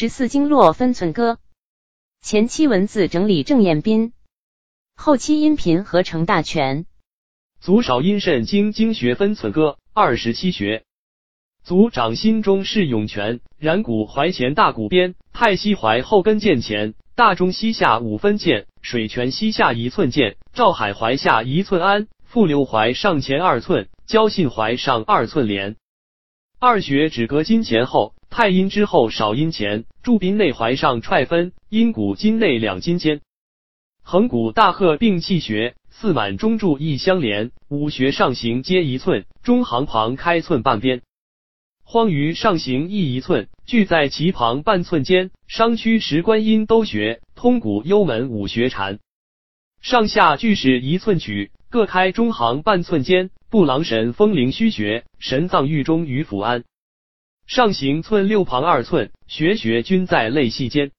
十四经络分寸歌，前期文字整理郑彦斌，后期音频合成大全。足少阴肾经经学分寸歌二十七穴。足掌心中是涌泉，然骨踝前大骨边，太溪踝后跟腱前，大中膝下五分腱，水泉膝下一寸腱，照海踝下一寸安，复流踝上前二寸，交信踝上二寸连。二穴指膈筋前后。太阴之后，少阴前，柱宾内踝上踹分，阴骨筋内两筋间，横骨大壑并气穴，四满中柱一相连，五穴上行皆一寸，中行旁开寸半边，荒鱼上行亦一寸，聚在其旁半寸间，商区十官阴都穴，通骨幽门五穴缠，上下俱是一寸曲，各开中行半寸间，布郎神风灵虚穴，神脏狱中于府安。上行寸六旁二寸，穴穴均在肋隙间。